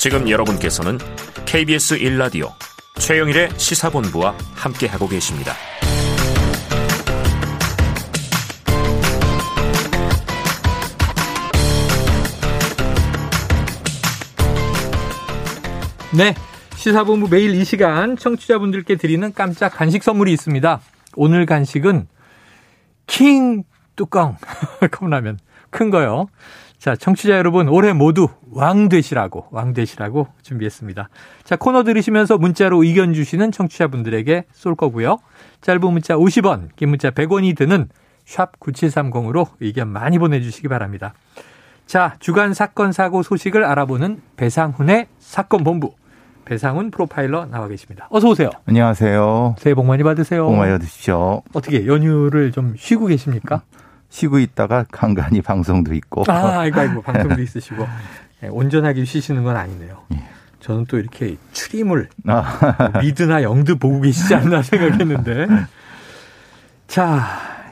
지금 여러분께서는 KBS 1라디오 최영일의 시사본부와 함께하고 계십니다. 네. 시사본부 매일 이 시간 청취자분들께 드리는 깜짝 간식 선물이 있습니다. 오늘 간식은 킹 뚜껑 컵라면 큰 거요. 자, 청취자 여러분 올해 모두 왕 되시라고 왕 되시라고 준비했습니다. 자, 코너 들으시면서 문자로 의견 주시는 청취자분들에게 쏠 거고요. 짧은 문자 50원, 긴 문자 100원이 드는 샵 9730으로 의견 많이 보내주시기 바랍니다. 자, 주간 사건 사고 소식을 알아보는 배상훈의 사건 본부. 배상훈 프로파일러 나와 계십니다. 어서 오세요. 안녕하세요. 새해 복 많이 받으세요. 복 많이 받으십시오. 어떻게 연휴를 좀 쉬고 계십니까? 쉬고 있다가 간간히 방송도 있고. 아, 아이고, 아이고, 방송도 있으시고. 네, 온전하게 쉬시는 건 아니네요. 예. 저는 또 이렇게 추림을 아, 뭐 미드나 영드 보고 계시지 않나 생각했는데. 자,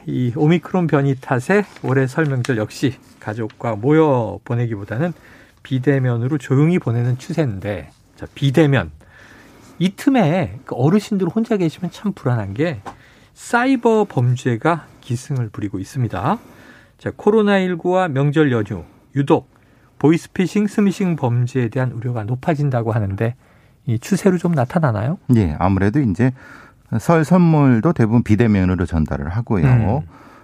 이 오미크론 변이 탓에 올해 설명절 역시 가족과 모여 보내기보다는 비대면으로 조용히 보내는 추세인데, 자, 비대면. 이 틈에 그 어르신들 혼자 계시면 참 불안한 게 사이버 범죄가 기승을 부리고 있습니다. 자, 코로나19와 명절 연휴, 유독 보이스피싱, 스미싱 범죄에 대한 우려가 높아진다고 하는데 이 추세로 좀 나타나나요? 예, 아무래도 이제 설 선물도 대부분 비대면으로 전달을 하고요. 음.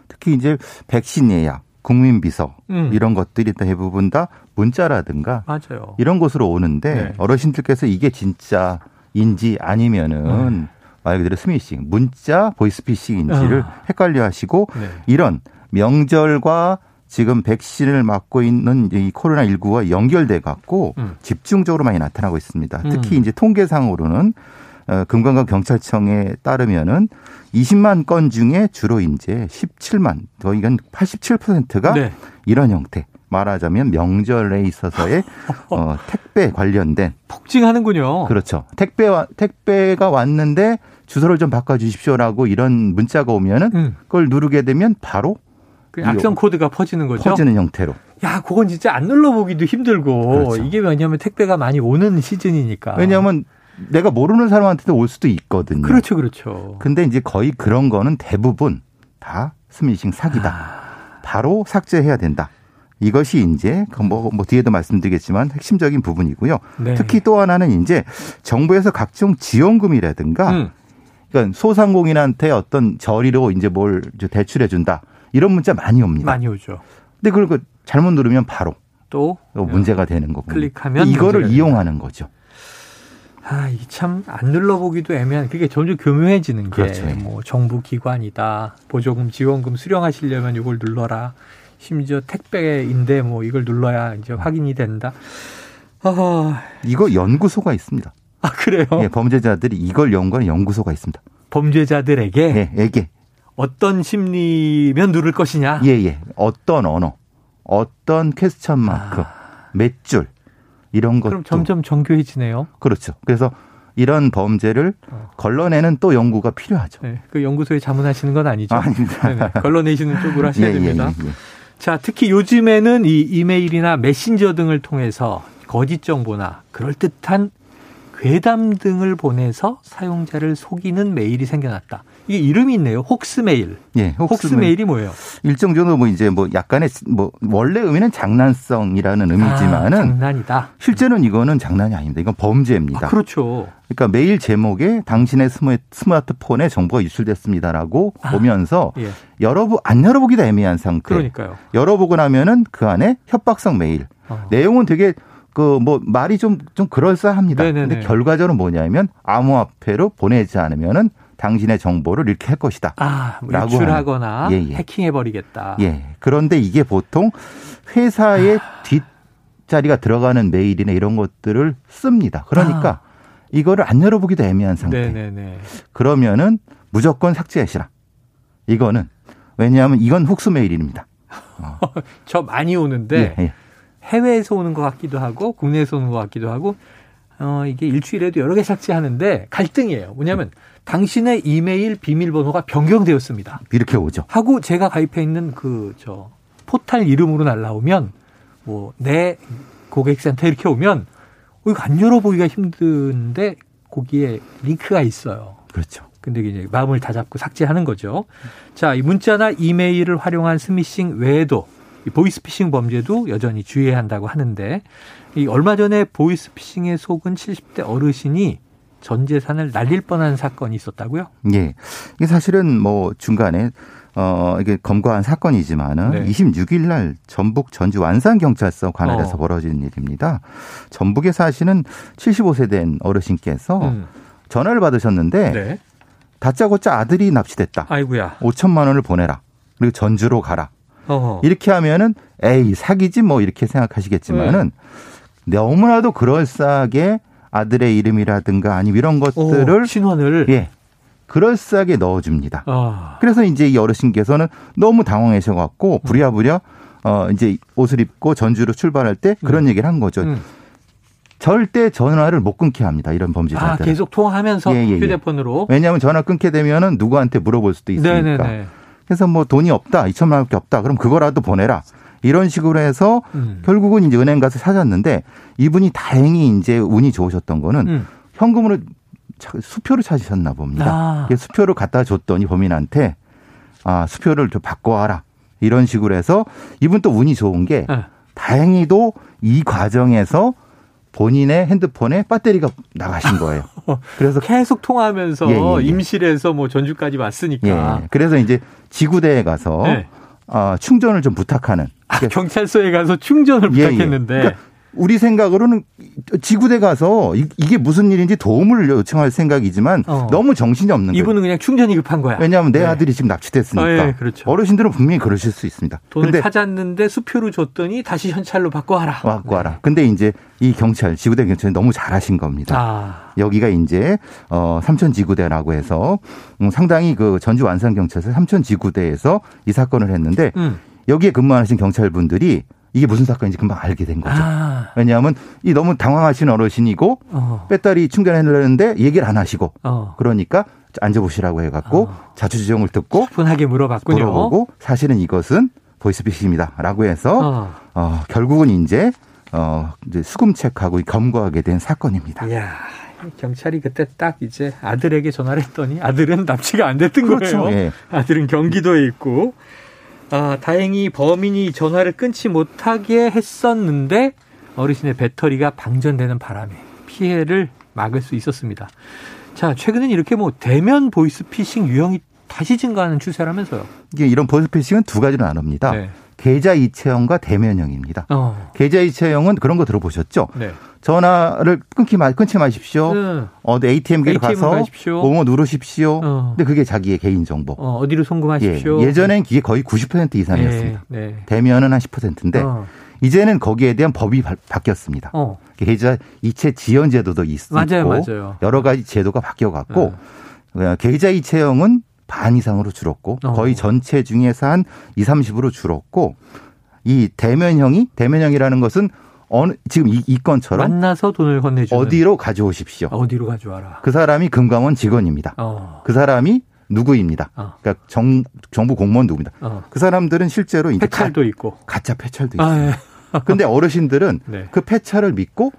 특히 이제 백신 예약, 국민 비서 음. 이런 것들이 대부분 다 문자라든가 맞아요. 이런 곳으로 오는데 네. 어르신들께서 이게 진짜인지 아니면은 말 그대로 스미싱, 문자 보이스피싱인지를 아. 헷갈려 하시고 네. 이런 명절과 지금 백신을 맞고 있는 이 코로나 19와 연결돼 갖고 음. 집중적으로 많이 나타나고 있습니다. 특히 음. 이제 통계상으로는 어, 금관과 경찰청에 따르면은 20만 건 중에 주로 이제 17만, 거의 한 87%가 네. 이런 형태. 말하자면 명절에 있어서의 어, 택배 관련된 폭증하는군요. 그렇죠. 택배와 택배가 왔는데 주소를 좀 바꿔 주십시오라고 이런 문자가 오면은 음. 그걸 누르게 되면 바로 그 악성 코드가 퍼지는 거죠. 퍼지는 형태로. 야, 그건 진짜 안 눌러보기도 힘들고 그렇죠. 이게 왜냐하면 택배가 많이 오는 시즌이니까. 왜냐하면 내가 모르는 사람한테도 올 수도 있거든요. 그렇죠, 그렇죠. 근데 이제 거의 그런 거는 대부분 다 스미싱 사기다. 아, 바로 삭제해야 된다. 이것이 이제 그 뭐, 뭐 뒤에도 말씀드리겠지만 핵심적인 부분이고요. 네. 특히 또 하나는 이제 정부에서 각종 지원금이라든가 음. 그러니까 소상공인한테 어떤 저리로 이제 뭘 대출해 준다. 이런 문자 많이 옵니다. 많이 오죠. 근데 그걸 그 잘못 누르면 바로 또 문제가 되는 거고. 클릭하면 이거를 이용하는 거죠. 아, 이 참 안 눌러보기도 애매한 그게 점점 교묘해지는 게 그렇죠. 뭐 정부 기관이다 보조금 지원금 수령하시려면 이걸 눌러라 심지어 택배인데 뭐 이걸 눌러야 이제 확인이 된다. 아, 이거 연구소가 있습니다. 아 그래요? 예, 범죄자들이 이걸 연구하는 연구소가 있습니다. 범죄자들에게 예, 에게. 어떤 심리면 누를 것이냐? 예, 예. 어떤 언어, 어떤 퀘스천 마크, 몇 줄, 이런. 아. 그럼 점점 정교해지네요. 그렇죠. 그래서 이런 범죄를 어. 걸러내는 또 연구가 필요하죠. 네, 그 연구소에 자문하시는 건 아니죠? 아닙니다. 네네, 걸러내시는 쪽으로 하셔야 예, 예, 됩니다. 예, 예. 자, 특히 요즘에는 이 이메일이나 메신저 등을 통해서 거짓 정보나 그럴듯한 괴담 등을 보내서 사용자를 속이는 메일이 생겨났다. 이게 이름이 있네요. hoax 메일. 예, hoax 메일 이 뭐예요? 일정 정도 뭐 이제 뭐 약간의 뭐 원래 의미는 장난성이라는 의미지만은 아, 장난이다. 실제는 이거는 장난이 아닙니다. 이건 범죄입니다. 아, 그렇죠. 그러니까 메일 제목에 당신의 스마- 스마트폰에 정보가 유출됐습니다라고 아. 보면서 예. 열어보 안 열어보기도 애매한 상태. 그러니까요. 열어보고 나면은 그 안에 협박성 메일. 어. 내용은 되게 그 뭐 말이 좀 좀 그럴싸합니다. 네네네. 근데 결과적으로 뭐냐면 암호화폐로 보내지 않으면은 당신의 정보를 이렇게 할 것이다. 아, 뭐 라고 유출하거나. 예, 예. 해킹해 버리겠다. 예. 그런데 이게 보통 회사의 뒷자리가 들어가는 메일이나 이런 것들을 씁니다. 그러니까 이거를 안 열어보기도 애매한 상태. 네네네. 그러면은 무조건 삭제하시라. 이거는 왜냐하면 이건 훅스 메일입니다. 저 많이 오는데 예, 예. 해외에서 오는 것 같기도 하고 국내에서 오는 것 같기도 하고 어 이게 일주일에도 여러 개 삭제하는데 갈등이에요. 뭐냐면 당신의 이메일 비밀번호가 변경되었습니다. 이렇게 오죠. 하고 제가 가입해 있는 그 저 포탈 이름으로 날라오면 뭐 내 고객센터 이렇게 오면 어, 이거 안 열어보기가 힘든데 거기에 링크가 있어요. 그렇죠. 근데 이제 마음을 다잡고 삭제하는 거죠. 자, 이 문자나 이메일을 활용한 스미싱 외에도 이 보이스피싱 범죄도 여전히 주의해야 한다고 하는데 이 얼마 전에 보이스피싱에 속은 70대 어르신이 전 재산을 날릴 뻔한 사건이 있었다고요? 예. 이게 사실은 뭐 중간에 어 이게 검거한 사건이지만은 네. 26일 날 전북 전주 완산 경찰서 관할에서 어. 벌어진 일입니다. 전북에 사시는 75세 된 어르신께서 음. 전화를 받으셨는데 네. 다짜고짜 아들이 납치됐다. 아이고야. 5천만 원을 보내라. 그리고 전주로 가라. 어. 이렇게 하면은 에이 사기지 뭐 이렇게 생각하시겠지만은 네. 너무나도 그럴싸하게 아들의 이름이라든가 아니면 이런 것들을 오, 신원을 예 그럴싸하게 넣어줍니다. 아. 그래서 이제 이 어르신께서는 너무 당황하셔갖고 부랴부랴 어 이제 옷을 입고 전주로 출발할 때 그런 얘기를 한 거죠. 음. 절대 전화를 못 끊게 합니다. 이런 아, 범죄자들. 계속 통화하면서 예, 예, 예. 휴대폰으로. 왜냐하면 전화 끊게 되면은 누구한테 물어볼 수도 있으니까. 네네네. 그래서 뭐 돈이 없다, 2천만 원밖에 없다. 그럼 그거라도 보내라. 이런 식으로 해서 음. 결국은 이제 은행 가서 찾았는데 이분이 다행히 이제 운이 좋으셨던 거는 음. 현금으로 차- 수표를 찾으셨나 봅니다. 아. 수표를 갖다 줬더니 범인한테 아 수표를 좀 바꿔와라 이런 식으로 해서 이분 또 운이 좋은 게 예. 다행히도 이 과정에서 본인의 핸드폰에 배터리가 나가신 거예요. 그래서 계속 통화하면서 예, 예, 예. 임실에서 뭐 전주까지 왔으니까. 예 그래서 이제 지구대에 가서 네. 아, 충전을 좀 부탁하는 아, 경찰서에 가서 충전을 예, 예. 부탁했는데 그러니까 우리 생각으로는 지구대 가서 이- 이게 무슨 일인지 도움을 요청할 생각이지만 어. 너무 정신이 없는 거예요. 이분은 그냥 충전이 급한 거야. 왜냐하면 내 네. 아들이 지금 납치됐으니까. 어, 예, 그렇죠. 어르신들은 분명히 그러실 수 있습니다. 돈을 근데 찾았는데 수표로 줬더니 다시 현찰로 바꿔와라. 와고 와라. 근데 이제 이 경찰, 지구대 경찰이 너무 잘하신 겁니다. 아, 여기가 이제 어 삼천 지구대라고 해서 음, 상당히 그 전주 완산 경찰서 삼천 지구대에서 이 사건을 했는데 음. 여기에 근무하신 경찰분들이 이게 무슨 사건인지 금방 알게 된 거죠. 아, 왜냐하면 이 너무 당황하신 어르신이고 어, 배터리 충전해내려는데 얘기를 안 하시고 어. 그러니까 앉아보시라고 해갖고 어. 자초지종을 듣고 분하게 물어봤군요. 물어보고 사실은 이것은 보이스피싱입니다라고 해서 어. 어, 결국은 이제 어 이제 수금책하고 검거하게 된 사건입니다. 이야, 경찰이 그때 딱 이제 아들에게 전화를 했더니 아들은 납치가 안 됐던 그렇죠. 거예요. 예. 아들은 경기도에 있고. 아, 다행히 범인이 전화를 끊지 못하게 했었는데 어르신의 배터리가 방전되는 바람에 피해를 막을 수 있었습니다. 자, 최근엔 이렇게 뭐 대면 보이스피싱 유형이 다시 증가하는 추세라면서요. 이게 이런 보이스피싱은 두 가지로 나눕니다. 네. 계좌 이체형과 대면형입니다. 어. 계좌 이체형은 그런 거 들어보셨죠? 네. 전화를 끊기 마, 끊지 마십시오. 네. 어디 ATM기로 ATM 가서 가십시오. 뭐뭐 누르십시오. 어. 근데 그게 자기의 개인 정보. 어, 어디로 예, 송금하십시오. 예전엔 그게 거의 90% 이상이었습니다. 네. 네. 대면은 한 10%인데 어. 이제는 거기에 대한 법이 바, 바뀌었습니다. 어. 계좌 이체 지연 제도도 있, 맞아요, 있고 맞아요. 여러 가지 제도가 바뀌어 갖고 어, 계좌 이체형은 반 이상으로 줄었고 어. 거의 전체 중에서 한 2, 30으로 줄었고 이 대면형이 대면형이라는 것은 어느 지금 이, 이 건처럼 만나서 돈을 건네주는 어디로 가져오십시오. 어디로 가져와라. 그 사람이 금감원 직원입니다. 어. 그 사람이 누구입니다. 어. 그러니까 정, 정부 공무원 누구입니다. 어. 그 사람들은 실제로 이제 있고. 가, 가짜 패찰도 있어요. 아, 예. 근데 어르신들은 네. 그 패찰을 믿고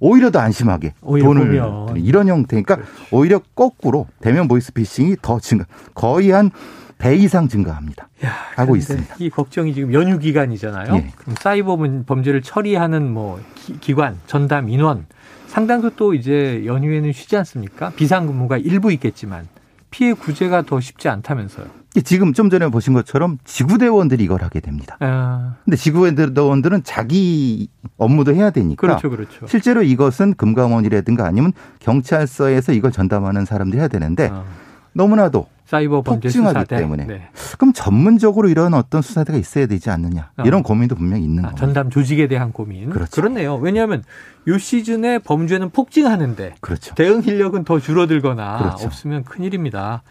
오히려 더 안심하게 오히려 돈을 보면. 이런 형태니까 오히려 거꾸로 대면 보이스피싱이 더 증가 거의 한 배 이상 증가합니다. 야, 하고 있습니다. 이 걱정이 지금 연휴 기간이잖아요. 예. 그럼 사이버 문- 범죄를 처리하는 뭐 기, 관 전담 인원 상당수 또 이제 연휴에는 쉬지 않습니까? 비상근무가 일부 있겠지만 피해 구제가 더 쉽지 않다면서요. 지금 좀 전에 보신 것처럼 지구대원들이 이걸 하게 됩니다. 아, 근데 지구대원들은 자기 업무도 해야 되니까 그렇죠, 그렇죠. 실제로 이것은 금감원이라든가 아니면 경찰서에서 이걸 전담하는 사람들이 해야 되는데 어, 너무나도 사이버 범죄 폭증하기 수사대 때문에. 네. 그럼 전문적으로 이런 어떤 수사대가 있어야 되지 않느냐 어. 이런 고민도 분명히 있는 아, 겁니다. 전담 조직에 대한 고민. 그렇죠. 렇네요 왜냐하면 요 시즌에 범죄는 폭증하는데 그렇죠. 대응 인력은 더 줄어들거나 그렇죠. 없으면 큰 일입니다.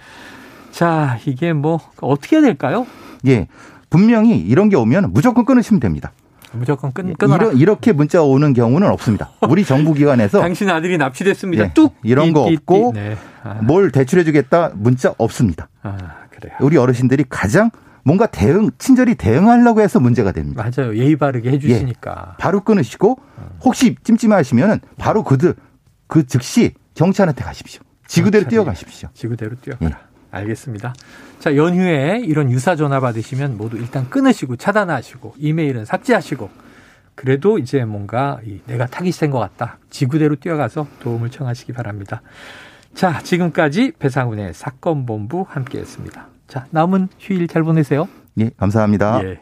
자, 이게 뭐 어떻게 해야 될까요? 예. 분명히 이런 게 오면 무조건 끊으시면 됩니다. 무조건 끊, 끊어라. 이러, 이렇게 문자 오는 경우는 없습니다. 우리 정부기관에서 당신 아들이 납치됐습니다. 예, 뚝 이런 거 띠, 띠, 없고 띠. 네. 아, 뭘 대출해주겠다 문자 없습니다. 아, 그래요. 우리 어르신들이 가장 뭔가 대응 친절히 대응하려고 해서 문제가 됩니다. 맞아요. 예의 바르게 해주시니까. 예, 바로 끊으시고 혹시 찜찜하시면은 바로 그그 그 즉시 경찰한테 가십시오. 지구대로 뛰어가십시오. 지구대로 뛰어가라. 예. 알겠습니다. 자 연휴에 이런 유사 전화 받으시면 모두 일단 끊으시고 차단하시고 이메일은 삭제하시고 그래도 이제 뭔가 내가 타기 센것 같다. 지구대로 뛰어가서 도움을 청하시기 바랍니다. 자, 지금까지 배상훈의 사건 본부 함께 했습니다. 자, 남은 휴일 잘 보내세요. 예, 감사합니다. 예.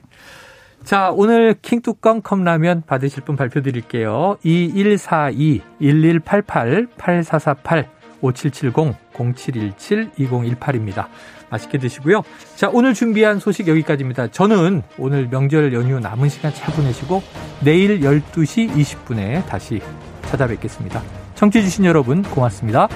자, 오늘 킹뚜껑 컵라면 받으실 분 발표 드릴게요. 2142-1188-8438-5770-0717-2018입니다. 맛있게 드시고요. 자, 오늘 준비한 소식 여기까지입니다. 저는 오늘 명절 연휴 남은 시간 잘 보내시고 내일 12시 20분에 다시 찾아뵙겠습니다. 청취해주신 여러분 고맙습니다.